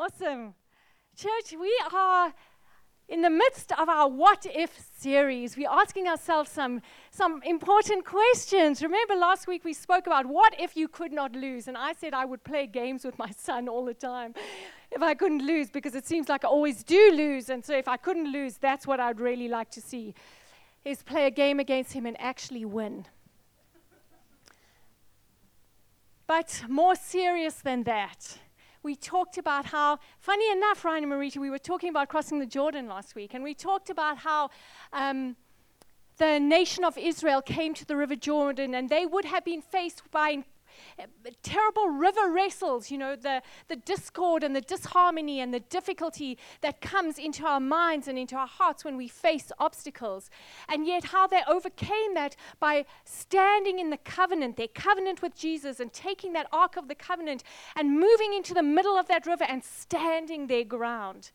Awesome. Church, we are in the midst of our what if series. We're asking ourselves some, some important questions. Remember, last week we spoke about what if you could not lose? And I said I would play games with my son all the time if I couldn't lose because it seems like I always do lose. And so if I couldn't lose, that's what I'd really like to see is play a game against him and actually win. but more serious than that we talked about how, funny enough, Ryan and Marita, we were talking about crossing the Jordan last week, and we talked about how um, the nation of Israel came to the River Jordan and they would have been faced by terrible river wrestles, you know, the, the discord and the disharmony and the difficulty that comes into our minds and into our hearts when we face obstacles. And yet, how they overcame that by standing in the covenant, their covenant with Jesus, and taking that Ark of the Covenant and moving into the middle of that river and standing their ground.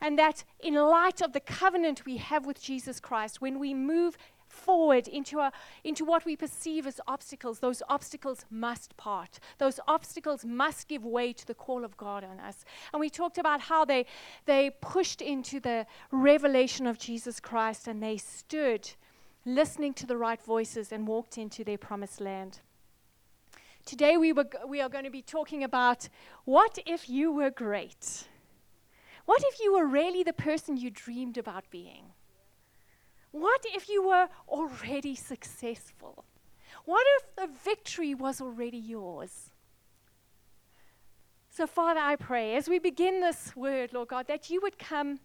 And that in light of the covenant we have with Jesus Christ, when we move forward into, a, into what we perceive as obstacles, those obstacles must part. Those obstacles must give way to the call of God on us. And we talked about how they, they pushed into the revelation of Jesus Christ and they stood listening to the right voices and walked into their promised land. Today we, were, we are going to be talking about what if you were great? What if you were really the person you dreamed about being? What if you were already successful? What if the victory was already yours? So, Father, I pray as we begin this word, Lord God, that you would come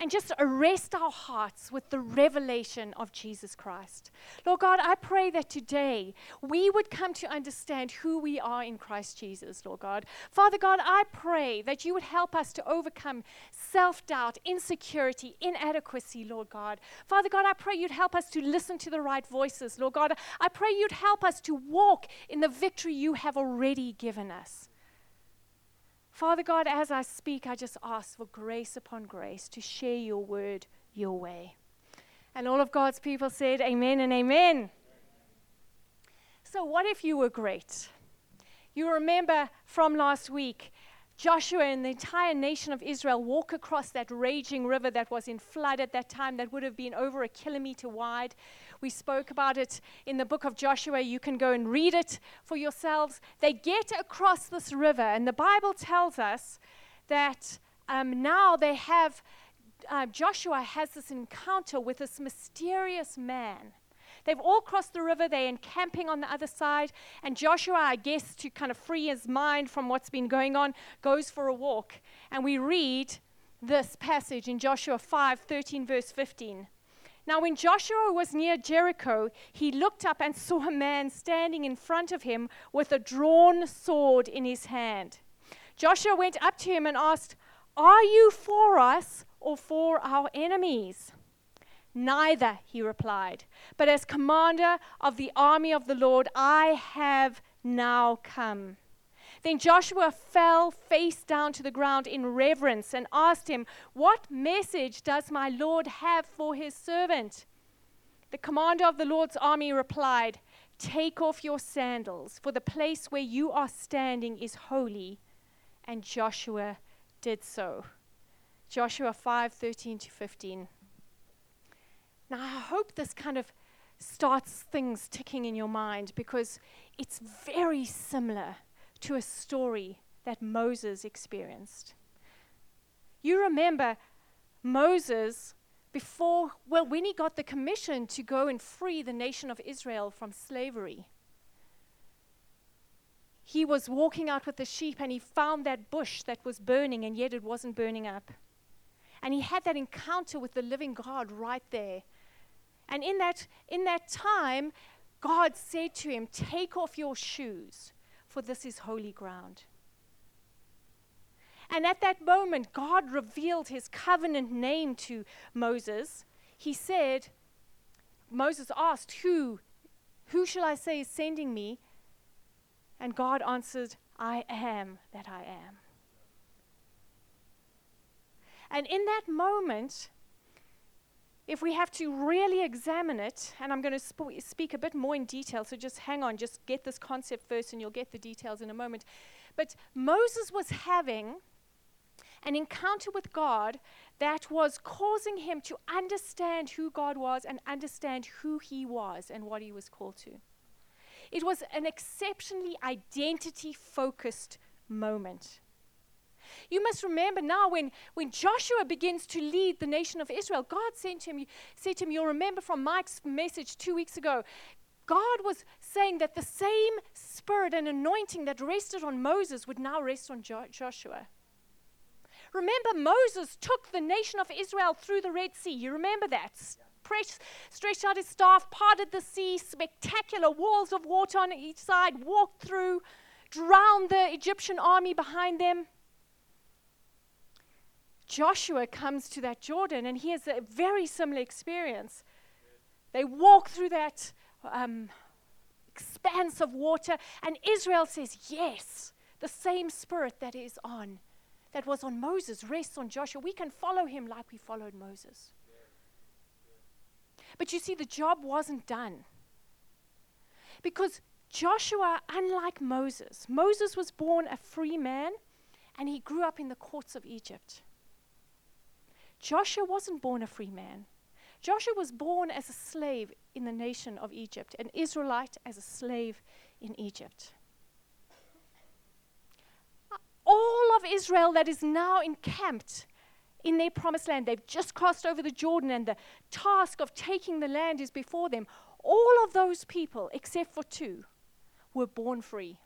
and just arrest our hearts with the revelation of Jesus Christ. Lord God, I pray that today we would come to understand who we are in Christ Jesus, Lord God. Father God, I pray that you would help us to overcome self doubt, insecurity, inadequacy, Lord God. Father God, I pray you'd help us to listen to the right voices, Lord God. I pray you'd help us to walk in the victory you have already given us. Father God, as I speak, I just ask for grace upon grace to share your word your way. And all of God's people said, Amen and Amen. So, what if you were great? You remember from last week, Joshua and the entire nation of Israel walk across that raging river that was in flood at that time, that would have been over a kilometer wide. We spoke about it in the book of Joshua. You can go and read it for yourselves. They get across this river, and the Bible tells us that um, now they have, uh, Joshua has this encounter with this mysterious man. They've all crossed the river, they're encamping on the other side, and Joshua, I guess, to kind of free his mind from what's been going on, goes for a walk. And we read this passage in Joshua 5 13, verse 15. Now, when Joshua was near Jericho, he looked up and saw a man standing in front of him with a drawn sword in his hand. Joshua went up to him and asked, Are you for us or for our enemies? Neither, he replied, but as commander of the army of the Lord, I have now come. Then Joshua fell face down to the ground in reverence and asked him, What message does my Lord have for his servant? The commander of the Lord's army replied, Take off your sandals, for the place where you are standing is holy. And Joshua did so. Joshua 5 13 to 15. Now, I hope this kind of starts things ticking in your mind because it's very similar to a story that Moses experienced. You remember Moses before, well, when he got the commission to go and free the nation of Israel from slavery. He was walking out with the sheep and he found that bush that was burning and yet it wasn't burning up. And he had that encounter with the living God right there. And in that, in that time, God said to him, Take off your shoes for this is holy ground. And at that moment, God revealed his covenant name to Moses. He said, Moses asked, Who? Who shall I say is sending me? And God answered, I am that I am. And in that moment, if we have to really examine it, and I'm going to sp- speak a bit more in detail, so just hang on, just get this concept first, and you'll get the details in a moment. But Moses was having an encounter with God that was causing him to understand who God was and understand who he was and what he was called to. It was an exceptionally identity focused moment. You must remember now when, when Joshua begins to lead the nation of Israel, God to, him, said to him, You'll remember from Mike's message two weeks ago, God was saying that the same spirit and anointing that rested on Moses would now rest on jo- Joshua. Remember, Moses took the nation of Israel through the Red Sea. You remember that? Stretched out his staff, parted the sea, spectacular walls of water on each side, walked through, drowned the Egyptian army behind them. Joshua comes to that Jordan and he has a very similar experience. They walk through that um, expanse of water, and Israel says, Yes, the same spirit that is on, that was on Moses, rests on Joshua. We can follow him like we followed Moses. But you see, the job wasn't done. Because Joshua, unlike Moses, Moses was born a free man and he grew up in the courts of Egypt. Joshua wasn't born a free man. Joshua was born as a slave in the nation of Egypt, an Israelite as a slave in Egypt. All of Israel that is now encamped in their promised land, they've just crossed over the Jordan, and the task of taking the land is before them. All of those people, except for two, were born free.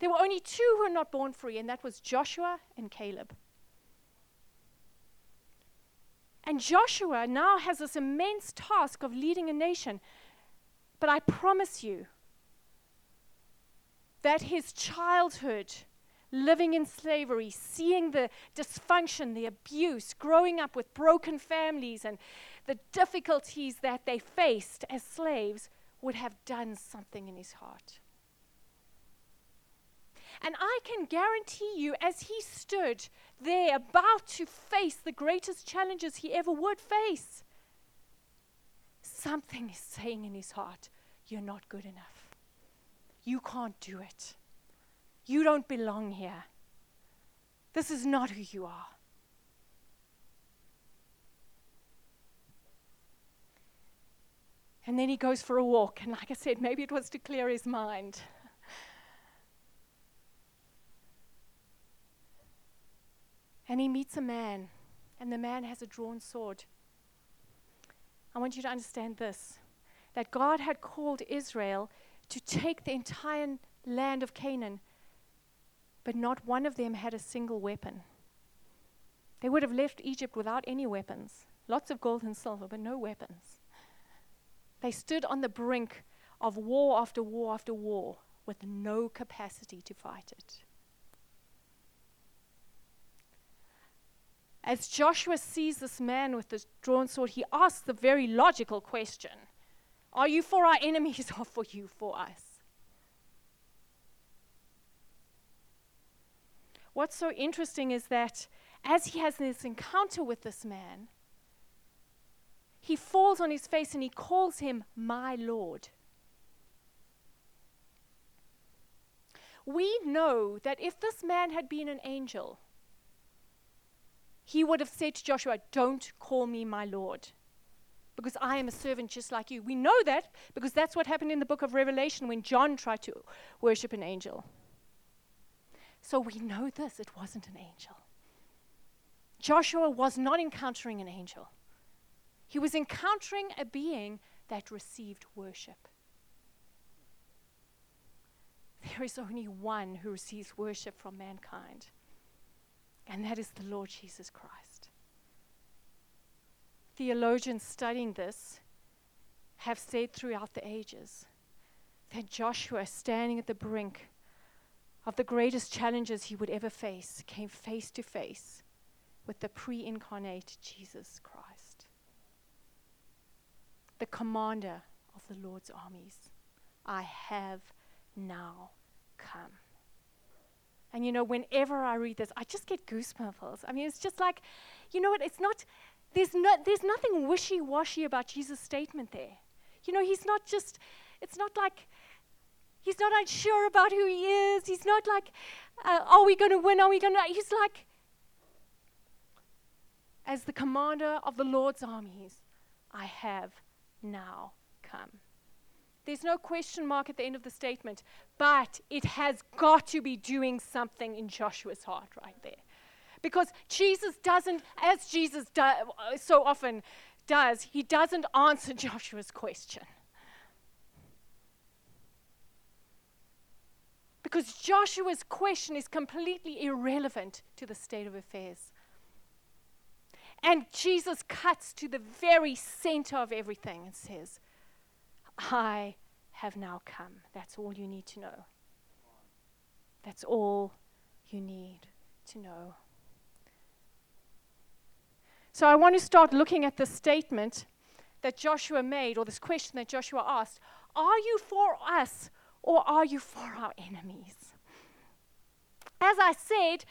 There were only two who were not born free, and that was Joshua and Caleb. And Joshua now has this immense task of leading a nation. But I promise you that his childhood, living in slavery, seeing the dysfunction, the abuse, growing up with broken families, and the difficulties that they faced as slaves, would have done something in his heart. And I can guarantee you, as he stood there about to face the greatest challenges he ever would face, something is saying in his heart, You're not good enough. You can't do it. You don't belong here. This is not who you are. And then he goes for a walk. And like I said, maybe it was to clear his mind. And he meets a man, and the man has a drawn sword. I want you to understand this that God had called Israel to take the entire land of Canaan, but not one of them had a single weapon. They would have left Egypt without any weapons lots of gold and silver, but no weapons. They stood on the brink of war after war after war with no capacity to fight it. As Joshua sees this man with this drawn sword, he asks the very logical question Are you for our enemies or for you for us? What's so interesting is that as he has this encounter with this man, he falls on his face and he calls him my Lord. We know that if this man had been an angel, he would have said to Joshua, Don't call me my Lord, because I am a servant just like you. We know that because that's what happened in the book of Revelation when John tried to worship an angel. So we know this it wasn't an angel. Joshua was not encountering an angel, he was encountering a being that received worship. There is only one who receives worship from mankind and that is the Lord Jesus Christ. Theologians studying this have said throughout the ages that Joshua, standing at the brink of the greatest challenges he would ever face, came face to face with the pre incarnate Jesus Christ, the commander of the Lord's armies. I have now come. And you know, whenever I read this, I just get goosebumps. I mean, it's just like, you know what? It's not, there's, no, there's nothing wishy washy about Jesus' statement there. You know, he's not just, it's not like, he's not unsure about who he is. He's not like, uh, are we going to win? Are we going to? He's like, as the commander of the Lord's armies, I have now come. There's no question mark at the end of the statement, but it has got to be doing something in Joshua's heart right there. Because Jesus doesn't, as Jesus do, so often does, he doesn't answer Joshua's question. Because Joshua's question is completely irrelevant to the state of affairs. And Jesus cuts to the very center of everything and says, I have now come. That's all you need to know. That's all you need to know. So I want to start looking at the statement that Joshua made, or this question that Joshua asked Are you for us or are you for our enemies? As I said,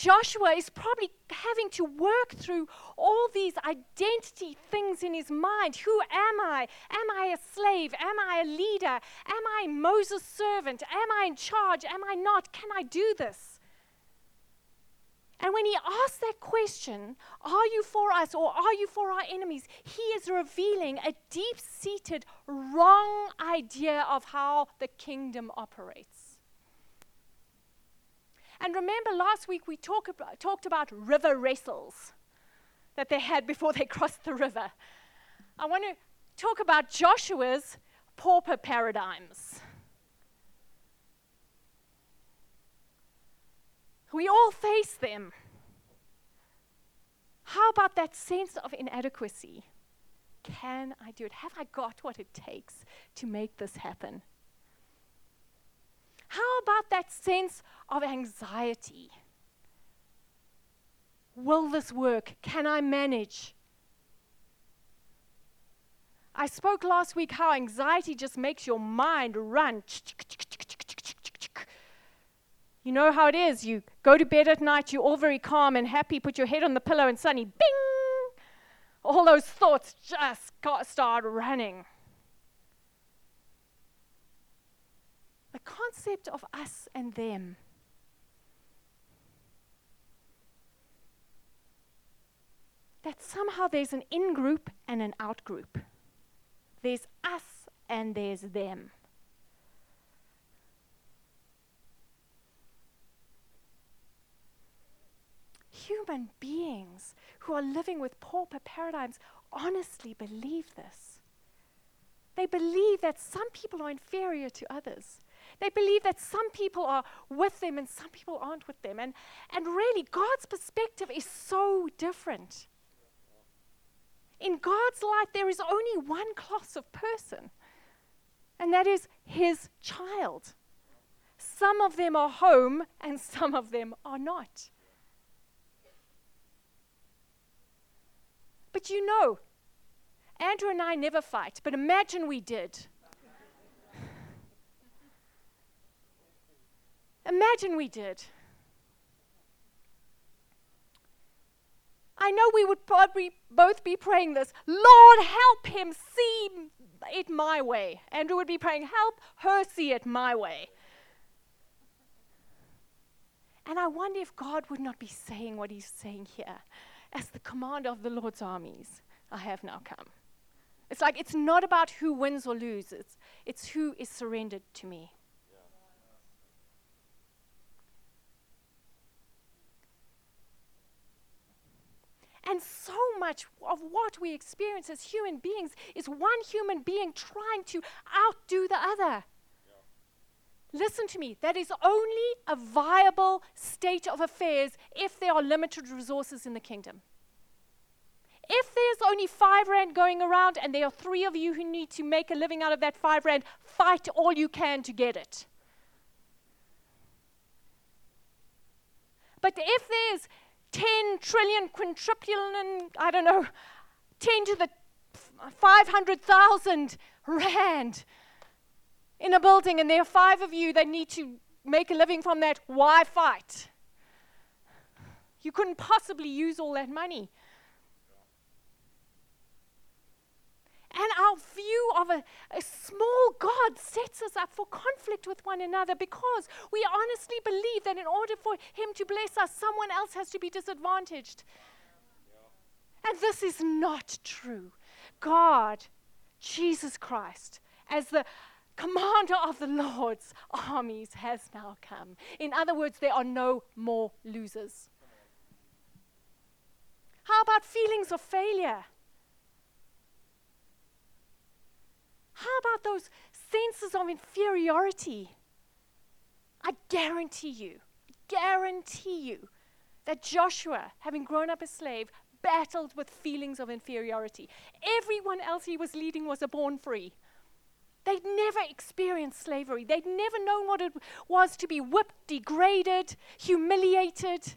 Joshua is probably having to work through all these identity things in his mind. Who am I? Am I a slave? Am I a leader? Am I Moses' servant? Am I in charge? Am I not? Can I do this? And when he asks that question, are you for us or are you for our enemies? He is revealing a deep seated wrong idea of how the kingdom operates. And remember, last week we talk about, talked about river wrestles that they had before they crossed the river. I want to talk about Joshua's pauper paradigms. We all face them. How about that sense of inadequacy? Can I do it? Have I got what it takes to make this happen? How about that sense of anxiety? Will this work? Can I manage? I spoke last week how anxiety just makes your mind run. You know how it is. You go to bed at night, you're all very calm and happy, put your head on the pillow, and suddenly, bing! All those thoughts just start running. The concept of us and them. That somehow there's an in group and an out group. There's us and there's them. Human beings who are living with pauper paradigms honestly believe this. They believe that some people are inferior to others. They believe that some people are with them and some people aren't with them. And, and really, God's perspective is so different. In God's light, there is only one class of person, and that is His child. Some of them are home, and some of them are not. But you know, Andrew and I never fight, but imagine we did. Imagine we did. I know we would probably both be praying this Lord, help him see it my way. Andrew would be praying, Help her see it my way. And I wonder if God would not be saying what he's saying here as the commander of the Lord's armies. I have now come. It's like it's not about who wins or loses, it's who is surrendered to me. And so much of what we experience as human beings is one human being trying to outdo the other. Listen to me, that is only a viable state of affairs if there are limited resources in the kingdom. If there's only five rand going around and there are three of you who need to make a living out of that five rand, fight all you can to get it. But if there's 10 trillion, quintuplin, I don't know, 10 to the 500,000 rand in a building, and there are five of you that need to make a living from that, why fight? You couldn't possibly use all that money. And our view of a, a, small God sets us up for conflict with one another because we honestly believe that in order for Him to bless us, someone else has to be disadvantaged. And this is not true. God, Jesus Christ, as the commander of the Lord's armies, has now come. In other words, there are no more losers. How about feelings of failure? How about those senses of inferiority? I guarantee you, guarantee you that Joshua, having grown up a slave, battled with feelings of inferiority. Everyone else he was leading was a born free. They'd never experienced slavery. They'd never known what it was to be whipped, degraded, humiliated,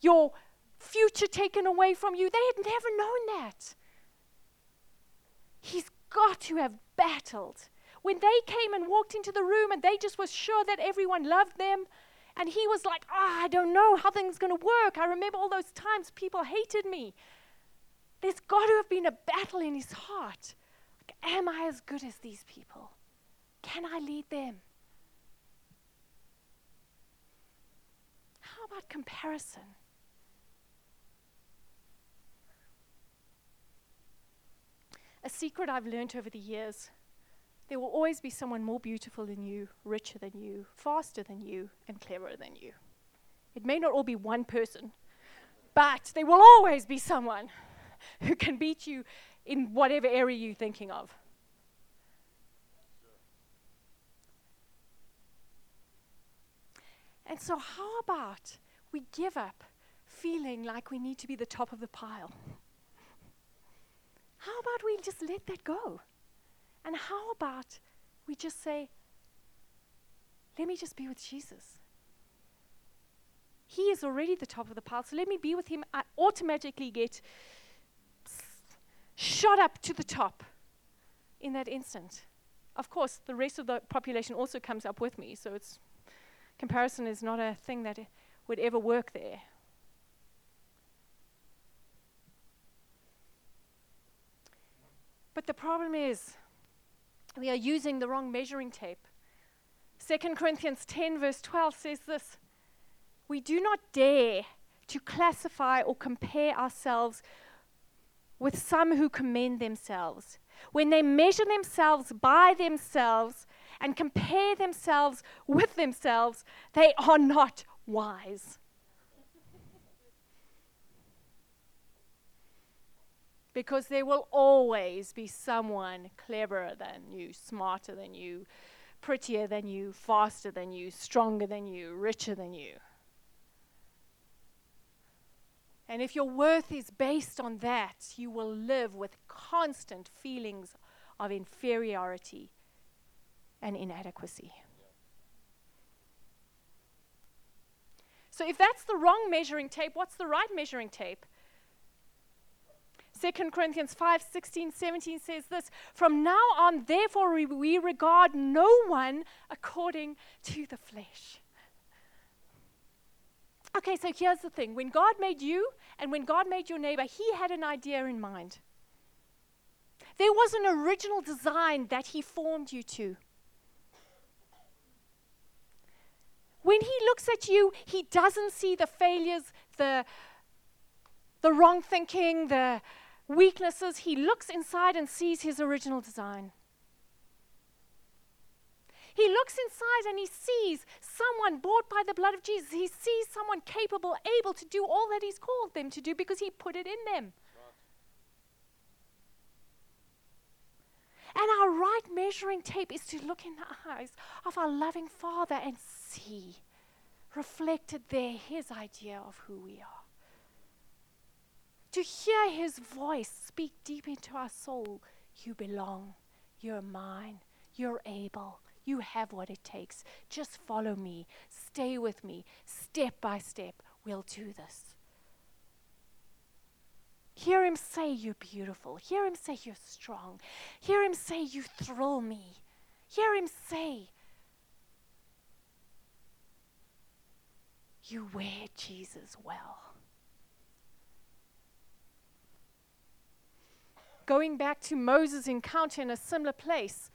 your future taken away from you. They had never known that. He's got to have battled. When they came and walked into the room and they just were sure that everyone loved them, and he was like, oh, I don't know how things going to work. I remember all those times people hated me. There's got to have been a battle in his heart. Like, am I as good as these people? Can I lead them? How about comparison? A secret I've learned over the years there will always be someone more beautiful than you, richer than you, faster than you, and cleverer than you. It may not all be one person, but there will always be someone who can beat you in whatever area you're thinking of. And so, how about we give up feeling like we need to be the top of the pile? How about we just let that go? And how about we just say, let me just be with Jesus? He is already the top of the pile, so let me be with him. I automatically get shot up to the top in that instant. Of course, the rest of the population also comes up with me, so it's comparison is not a thing that would ever work there. But the problem is, we are using the wrong measuring tape. 2 Corinthians 10, verse 12 says this We do not dare to classify or compare ourselves with some who commend themselves. When they measure themselves by themselves and compare themselves with themselves, they are not wise. Because there will always be someone cleverer than you, smarter than you, prettier than you, faster than you, stronger than you, richer than you. And if your worth is based on that, you will live with constant feelings of inferiority and inadequacy. So, if that's the wrong measuring tape, what's the right measuring tape? 2 Corinthians 5 16, 17 says this From now on, therefore, we, we regard no one according to the flesh. Okay, so here's the thing when God made you and when God made your neighbor, He had an idea in mind. There was an original design that He formed you to. When He looks at you, He doesn't see the failures, the, the wrong thinking, the, weaknesses, he looks inside and sees his original design. He looks inside and he sees someone bought by the blood of Jesus. He sees someone capable, able to do all that he's called them to do because he put it in them. And our right measuring tape is to look in the eyes of our loving Father and see reflected there his idea of who we are to hear his voice speak deep into our soul you belong, you're mine, you're able, you have what it takes. Just follow me, stay with me, step by step, we'll do this. Hear him say, You're beautiful. Hear him say, You're strong. Hear him say, You thrill me. Hear him say, You wear Jesus well. Going back to Moses' encounter in a similar place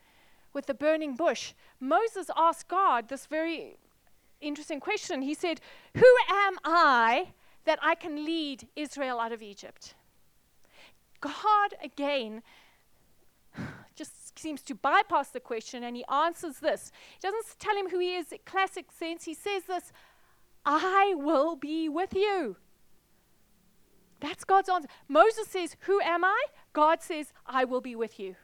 with the burning bush, Moses asked God this very interesting question. He said, Who am I that I can lead Israel out of Egypt? God, again, just seems to bypass the question and he answers this. He doesn't tell him who he is, classic sense. He says this I will be with you. That's God's answer. Moses says, Who am I? God says, I will be with you.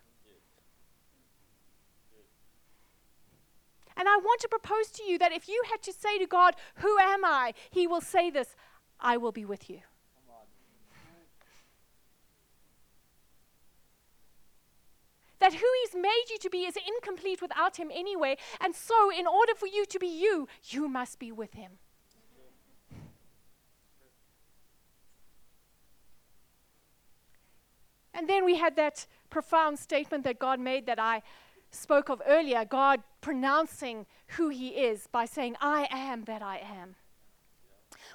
And I want to propose to you that if you had to say to God, Who am I? He will say this I will be with you. that who He's made you to be is incomplete without Him anyway. And so, in order for you to be you, you must be with Him. And then we had that profound statement that God made that I spoke of earlier God pronouncing who He is by saying, I am that I am.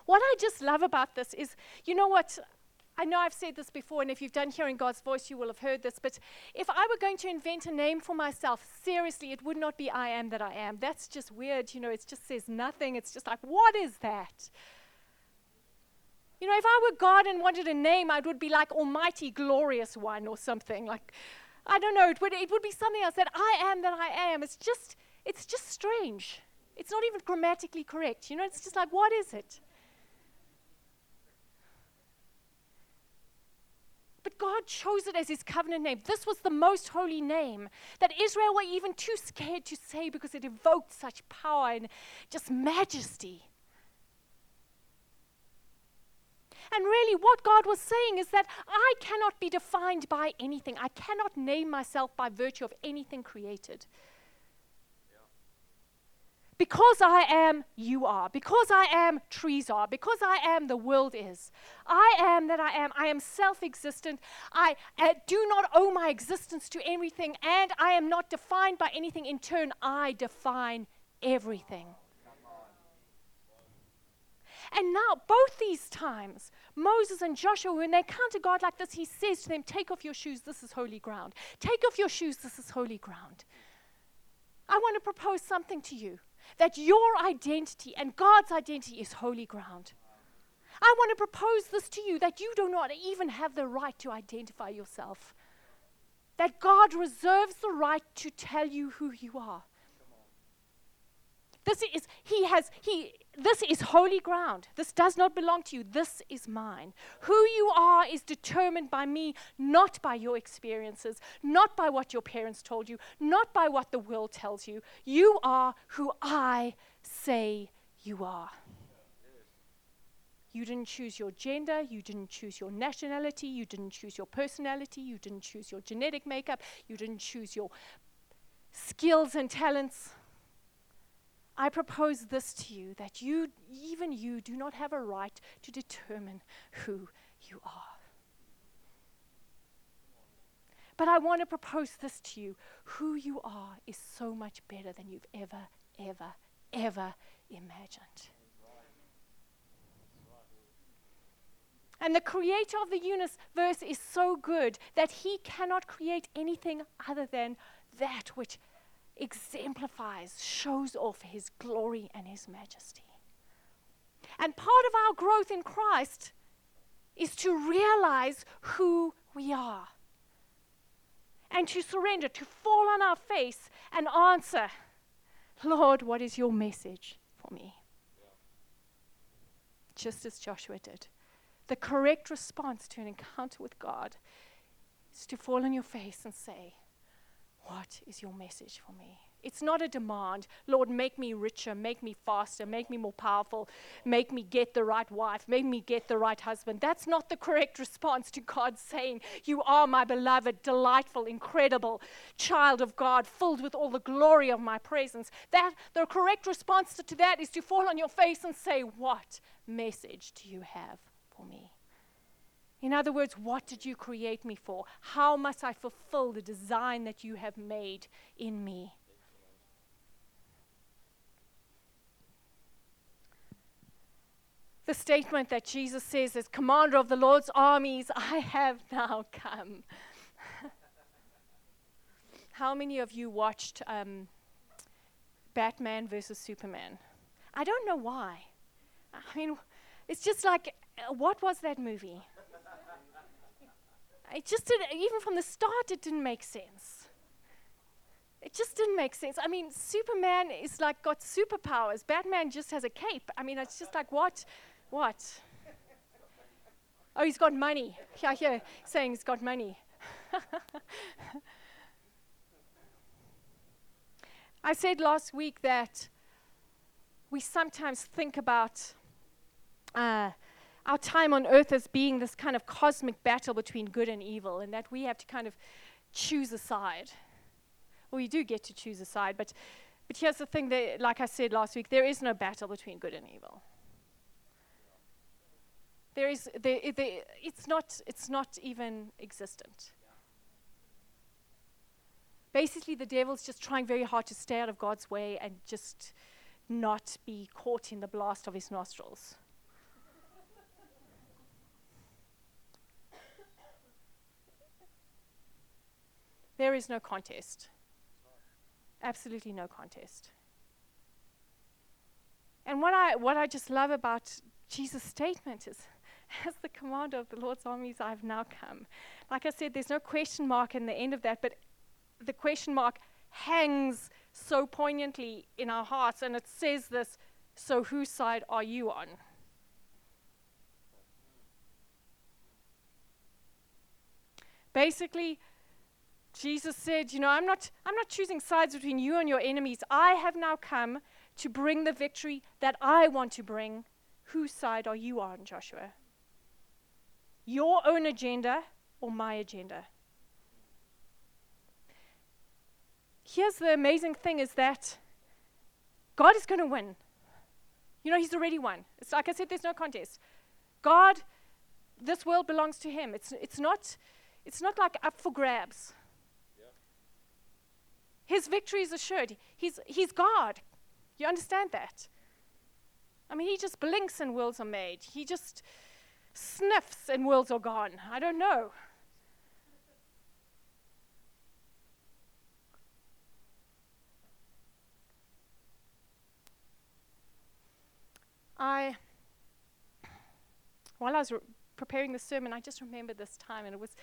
What I just love about this is, you know what? I know I've said this before, and if you've done Hearing God's Voice, you will have heard this. But if I were going to invent a name for myself, seriously, it would not be I am that I am. That's just weird. You know, it just says nothing. It's just like, what is that? You know, if I were God and wanted a name, I would be like Almighty Glorious One or something. Like, I don't know, it would, it would be something else that I am that I am. It's just, it's just strange. It's not even grammatically correct. You know, it's just like, what is it? But God chose it as his covenant name. This was the most holy name that Israel were even too scared to say because it evoked such power and just majesty. And really, what God was saying is that I cannot be defined by anything. I cannot name myself by virtue of anything created. Because I am, you are. Because I am, trees are. Because I am, the world is. I am that I am. I am self existent. I uh, do not owe my existence to anything, and I am not defined by anything. In turn, I define everything. And now, both these times, Moses and Joshua, when they come to God like this, he says to them, Take off your shoes, this is holy ground. Take off your shoes, this is holy ground. I want to propose something to you that your identity and God's identity is holy ground. I want to propose this to you that you do not even have the right to identify yourself. That God reserves the right to tell you who you are. This is, he has, he, this is holy ground. This does not belong to you. This is mine. Who you are is determined by me, not by your experiences, not by what your parents told you, not by what the world tells you. You are who I say you are. You didn't choose your gender, you didn't choose your nationality, you didn't choose your personality, you didn't choose your genetic makeup, you didn't choose your skills and talents. I propose this to you that you, even you, do not have a right to determine who you are. But I want to propose this to you. Who you are is so much better than you've ever, ever, ever imagined. And the creator of the universe is so good that he cannot create anything other than that which exemplifies, shows off his glory and his majesty. And part of our growth in Christ is to realize who we are and to surrender, to fall on our face and answer, Lord, what is your message for me? Just as Joshua did. The correct response to an encounter with God is to fall on your face and say, what is your message for me? It's not a demand. Lord, make me richer, make me faster, make me more powerful, make me get the right wife, make me get the right husband. That's not the correct response to God saying, You are my beloved, delightful, incredible child of God, filled with all the glory of my presence. That the correct response to that is to fall on your face and say, What message do you have for me? In other words, what did you create me for? How must I fulfill the design that you have made in me? the statement that Jesus says as commander of the Lord's armies, I have now come. How many of you watched um, Batman versus Superman? I don't know why. I mean, it's just like, uh, what was that movie? It just didn't, even from the start, it didn't make sense. It just didn't make sense. I mean, Superman is like got superpowers. Batman just has a cape. I mean, it's just like, what? What? Oh, he's got money. Yeah, here, saying he's got money. I said last week that we sometimes think about uh, our time on earth as being this kind of cosmic battle between good and evil, and that we have to kind of choose a side. Well, you do get to choose a side, but, but here's the thing that, like I said last week, there is no battle between good and evil. There is, there, there, it's, not, it's not even existent. Basically, the devil's just trying very hard to stay out of God's way and just not be caught in the blast of his nostrils. There is no contest. Absolutely no contest. And what I, what I just love about Jesus' statement is as the commander of the Lord's armies, I've now come. Like I said, there's no question mark in the end of that, but the question mark hangs so poignantly in our hearts, and it says this so whose side are you on? Basically, Jesus said, you know, I'm not I'm not choosing sides between you and your enemies. I have now come to bring the victory that I want to bring. Whose side are you on, Joshua? your own agenda or my agenda. Here's the amazing thing is that God is going to win. You know, He's already won. It's like I said, there's no contest. God, this world belongs to Him. It's, it's, not, it's not like up for grabs. His victory is assured. He's, he's God. You understand that? I mean, He just blinks and worlds are made. He just sniffs and worlds are gone. I don't know. I, while I was re- preparing the sermon, I just remembered this time, and it was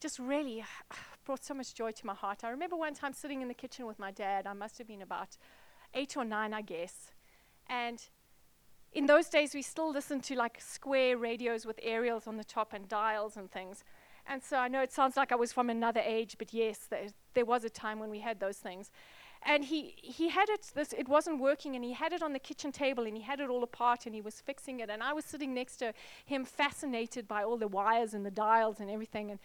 just really brought so much joy to my heart. I remember one time sitting in the kitchen with my dad. I must have been about eight or nine, I guess, and in those days, we still listened to like square radios with aerials on the top and dials and things. And so I know it sounds like I was from another age, but yes, there, there was a time when we had those things. And he, he had it, this, it wasn't working, and he had it on the kitchen table, and he had it all apart, and he was fixing it. And I was sitting next to him, fascinated by all the wires and the dials and everything. And,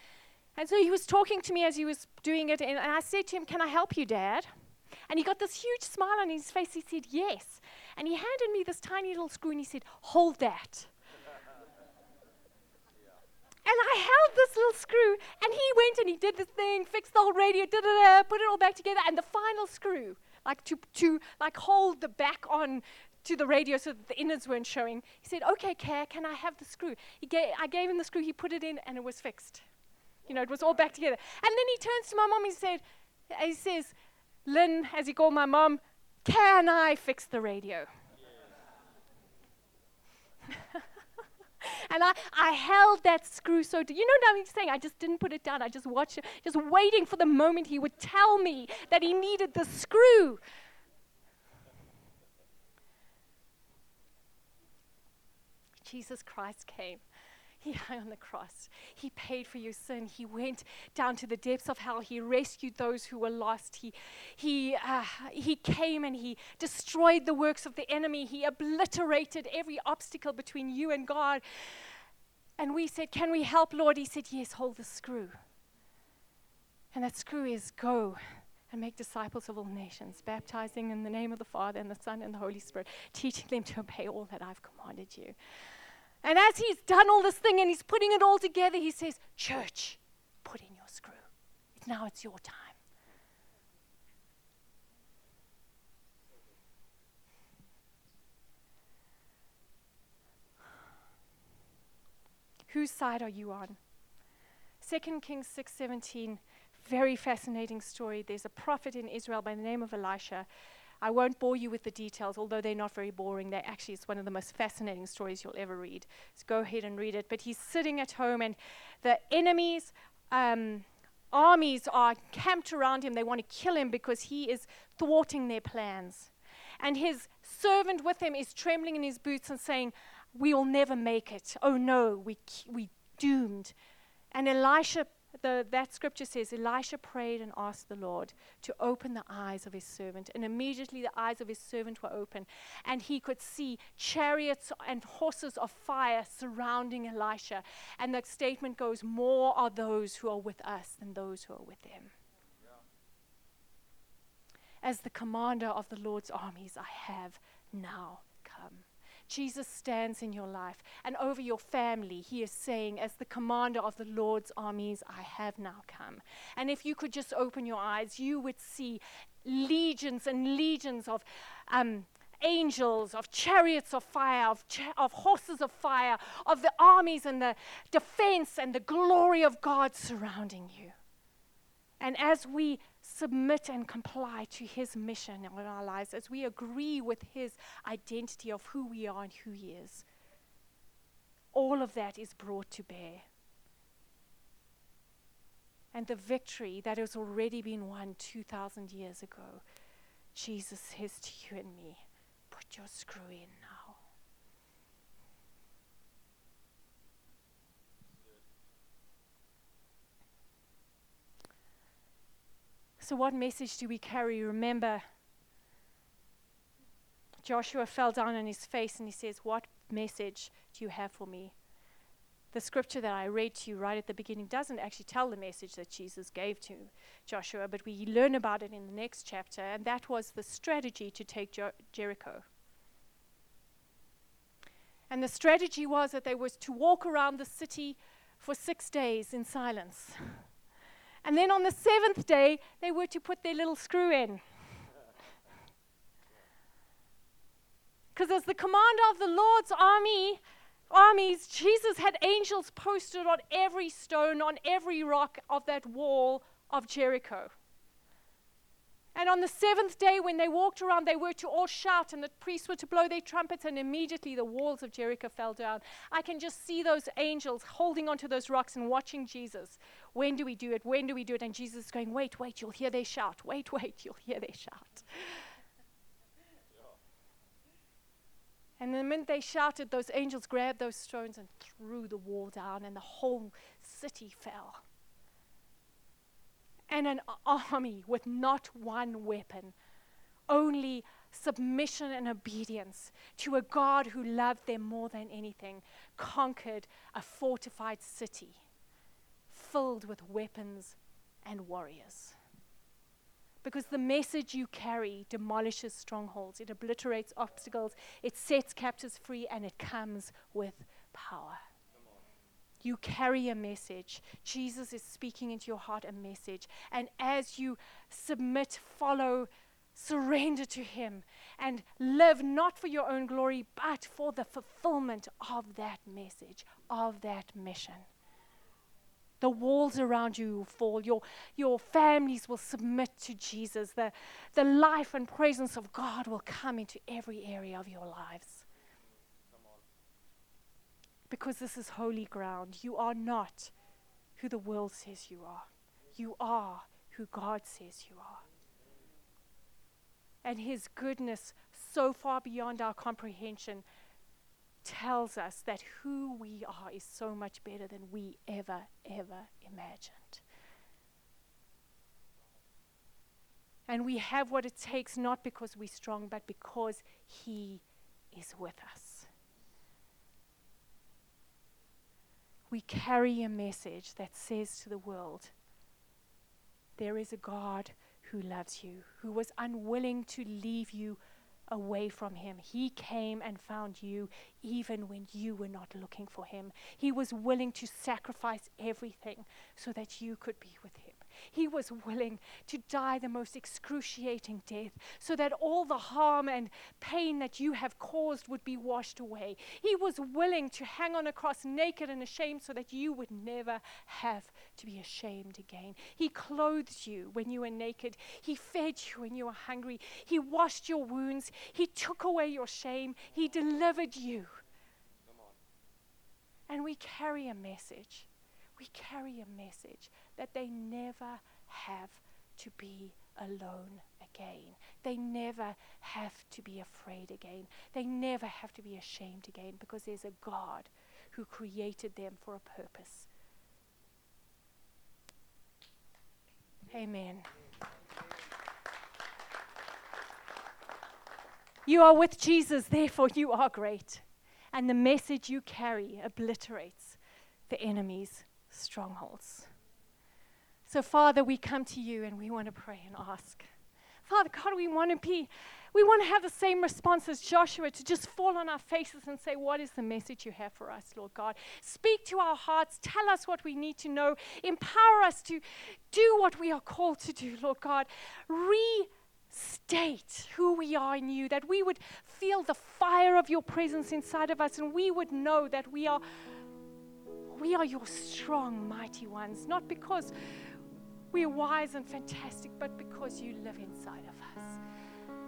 and so he was talking to me as he was doing it, and, and I said to him, Can I help you, Dad? And he got this huge smile on his face. He said, Yes. And he handed me this tiny little screw and he said, Hold that. And I held this little screw, and he went and he did this thing, fixed the whole radio, da da da, put it all back together, and the final screw, like to to like hold the back on to the radio so that the innards weren't showing. He said, "Okay, Care, can I have the screw?" He gave, I gave him the screw. He put it in, and it was fixed. You know, it was all back together. And then he turns to my mom. He said, "He says, Lynn, as he called my mom, can I fix the radio? and I, I held that screw so, d- you know what I'm saying? I just didn't put it down. I just watched it, just waiting for the moment he would tell me that he needed the screw. Jesus Christ came he hung on the cross. He paid for your sin. He went down to the depths of hell. He rescued those who were lost. He, he, uh, he came and he destroyed the works of the enemy. He obliterated every obstacle between you and God. And we said, Can we help, Lord? He said, Yes, hold the screw. And that screw is go and make disciples of all nations, baptizing in the name of the Father and the Son and the Holy Spirit, teaching them to obey all that I've commanded you. And as he's done all this thing and he's putting it all together, he says, Church, put in your screw. Now it's your time. Whose side are you on? 2 Kings 6:17, very fascinating story. There's a prophet in Israel by the name of Elisha. I won't bore you with the details, although they're not very boring. They actually it's one of the most fascinating stories you'll ever read. So go ahead and read it. But he's sitting at home, and the enemies. Um, armies are camped around him. They want to kill him because he is thwarting their plans. And his servant with him is trembling in his boots and saying, We will never make it. Oh no, we, we doomed. And Elisha, the, that scripture says, Elisha prayed and asked the Lord to open the eyes of his servant. And immediately the eyes of his servant were open. And he could see chariots and horses of fire surrounding Elisha. And the statement goes, More are those who are with us than those who are with them. As the commander of the Lord's armies, I have now. Jesus stands in your life and over your family. He is saying, as the commander of the Lord's armies, I have now come. And if you could just open your eyes, you would see legions and legions of. Um, angels, of chariots of fire, of, cha- of horses of fire, of the armies and the defense and the glory of God surrounding you. And as we submit and comply to His mission in our lives, as we agree with His identity of who we are and who He is, all of that is brought to bear. And the victory that has already been won 2,000 years ago, Jesus says to you and me, put your screw in now. So, what message do we carry? Remember, Joshua fell down on his face and he says, What message do you have for me? The scripture that I read to you right at the beginning doesn't actually tell the message that Jesus gave to Joshua, but we learn about it in the next chapter, and that was the strategy to take Jer- Jericho. And the strategy was that they was to walk around the city for six days in silence. And then on the seventh day, they were to put their little screw in. Because as the commander of the Lord's army, armies, Jesus had angels posted on every stone, on every rock of that wall of Jericho. And on the seventh day, when they walked around, they were to all shout, and the priests were to blow their trumpets, and immediately the walls of Jericho fell down. I can just see those angels holding onto those rocks and watching Jesus. When do we do it? When do we do it? And Jesus is going, Wait, wait, you'll hear their shout. Wait, wait, you'll hear their shout. And the minute they shouted, those angels grabbed those stones and threw the wall down, and the whole city fell and an army with not one weapon, only submission and obedience to a God who loved them more than anything, conquered a fortified city filled with weapons and warriors. Because the message you carry demolishes strongholds, it obliterates obstacles, it sets captives free, and it comes with power. You carry a message. Jesus is speaking into your heart a message. And as you submit, follow, surrender to Him, and live not for your own glory, but for the fulfillment of that message, of that mission. The walls around you will fall. Your, your families will submit to Jesus. The, the life and presence of God will come into every area of your lives because this is holy ground. You are not who the world says you are, you are who God says you are. And His goodness, so far beyond our comprehension, tells us that who we are is so much better than we ever, ever imagined. And we have what it takes not because we're strong, but because He is with us. we carry a message that says to the world there is a God who loves you, who was unwilling to leave you away from him. He came and found you even when you were not looking for him. He was willing to sacrifice everything so that you could be with him. He was willing to die the most excruciating death so that all the harm and pain that you have caused would be washed away. He was willing to hang on a cross naked and ashamed so that you would never have to be ashamed again. He clothed you when you were naked, He fed you when you were hungry, He washed your wounds, He took away your shame, He delivered you. And we carry a message. We carry a message that they never have to be alone again. They never have to be afraid again. They never have to be ashamed again because there's a God who created them for a purpose. Amen. You are with Jesus, therefore you are great. And the message you carry obliterates the enemy's strongholds. So, Father, we come to you and we want to pray and ask. Father God, we want to be, we want to have the same response as Joshua to just fall on our faces and say, What is the message you have for us, Lord God? Speak to our hearts. Tell us what we need to know. Empower us to do what we are called to do, Lord God. Restate who we are in you, that we would feel the fire of your presence inside of us and we would know that we are we are your strong, mighty ones, not because we're wise and fantastic, but because you live inside of us.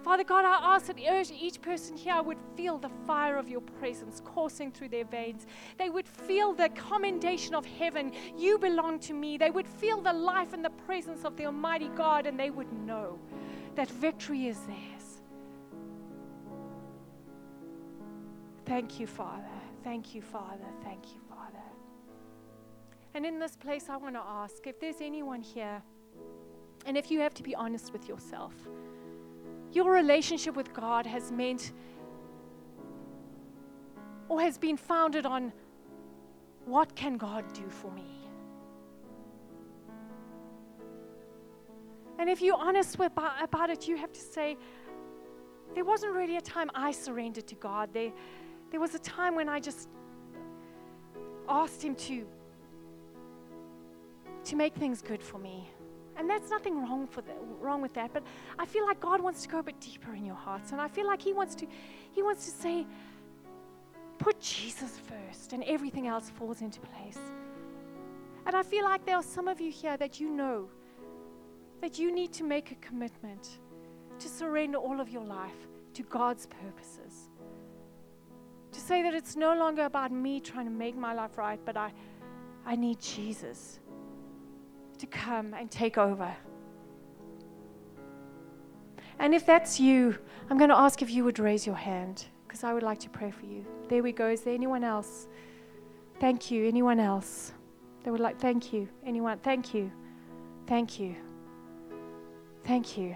Father God, I ask that each person here would feel the fire of your presence coursing through their veins. They would feel the commendation of heaven. You belong to me. They would feel the life and the presence of the Almighty God, and they would know that victory is theirs. Thank you, Father. Thank you, Father. Thank you, and in this place, I want to ask if there's anyone here, and if you have to be honest with yourself, your relationship with God has meant or has been founded on what can God do for me? And if you're honest with, about, it, you have to say, there wasn't really a time I surrendered to God. There, there was a time when I just asked Him to to make things good for me. And there's nothing wrong, for the, wrong with that. But I feel like God wants to go a bit deeper in your hearts. And I feel like He wants to, He wants to say, put Jesus first, and everything else falls into place. And I feel like there are some of you here that you know that you need to make a commitment to surrender all of your life to God's purposes. To say that it's no longer about me trying to make my life right, but I, I need Jesus to come and take over. And if that's you, I'm going to ask if you would raise your hand because I would like to pray for you. There we go. Is there anyone else? Thank you. Anyone else? They would like, thank you. Anyone? Thank you. Thank you. Thank you.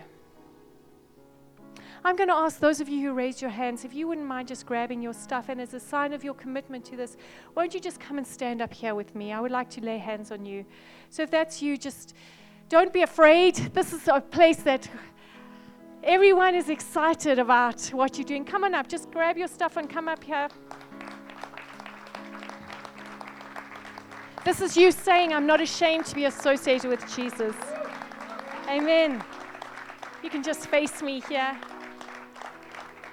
I'm going to ask those of you who raised your hands if you wouldn't mind just grabbing your stuff, and as a sign of your commitment to this, won't you just come and stand up here with me? I would like to lay hands on you. So if that's you, just don't be afraid. This is a place that everyone is excited about what you're doing. Come on up, just grab your stuff and come up here. This is you saying, I'm not ashamed to be associated with Jesus. Amen. You can just face me here.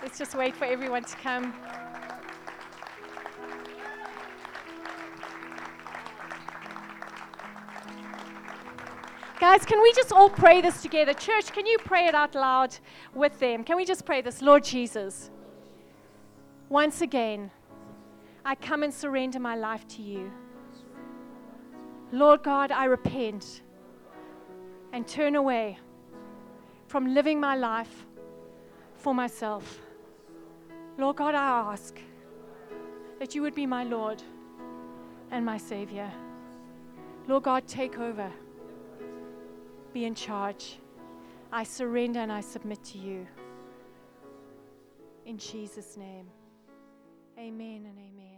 Let's just wait for everyone to come. Guys, can we just all pray this together? Church, can you pray it out loud with them? Can we just pray this? Lord Jesus, once again, I come and surrender my life to you. Lord God, I repent and turn away from living my life for myself. Lord God, I ask that you would be my Lord and my Savior. Lord God, take over. Be in charge. I surrender and I submit to you. In Jesus' name, amen and amen.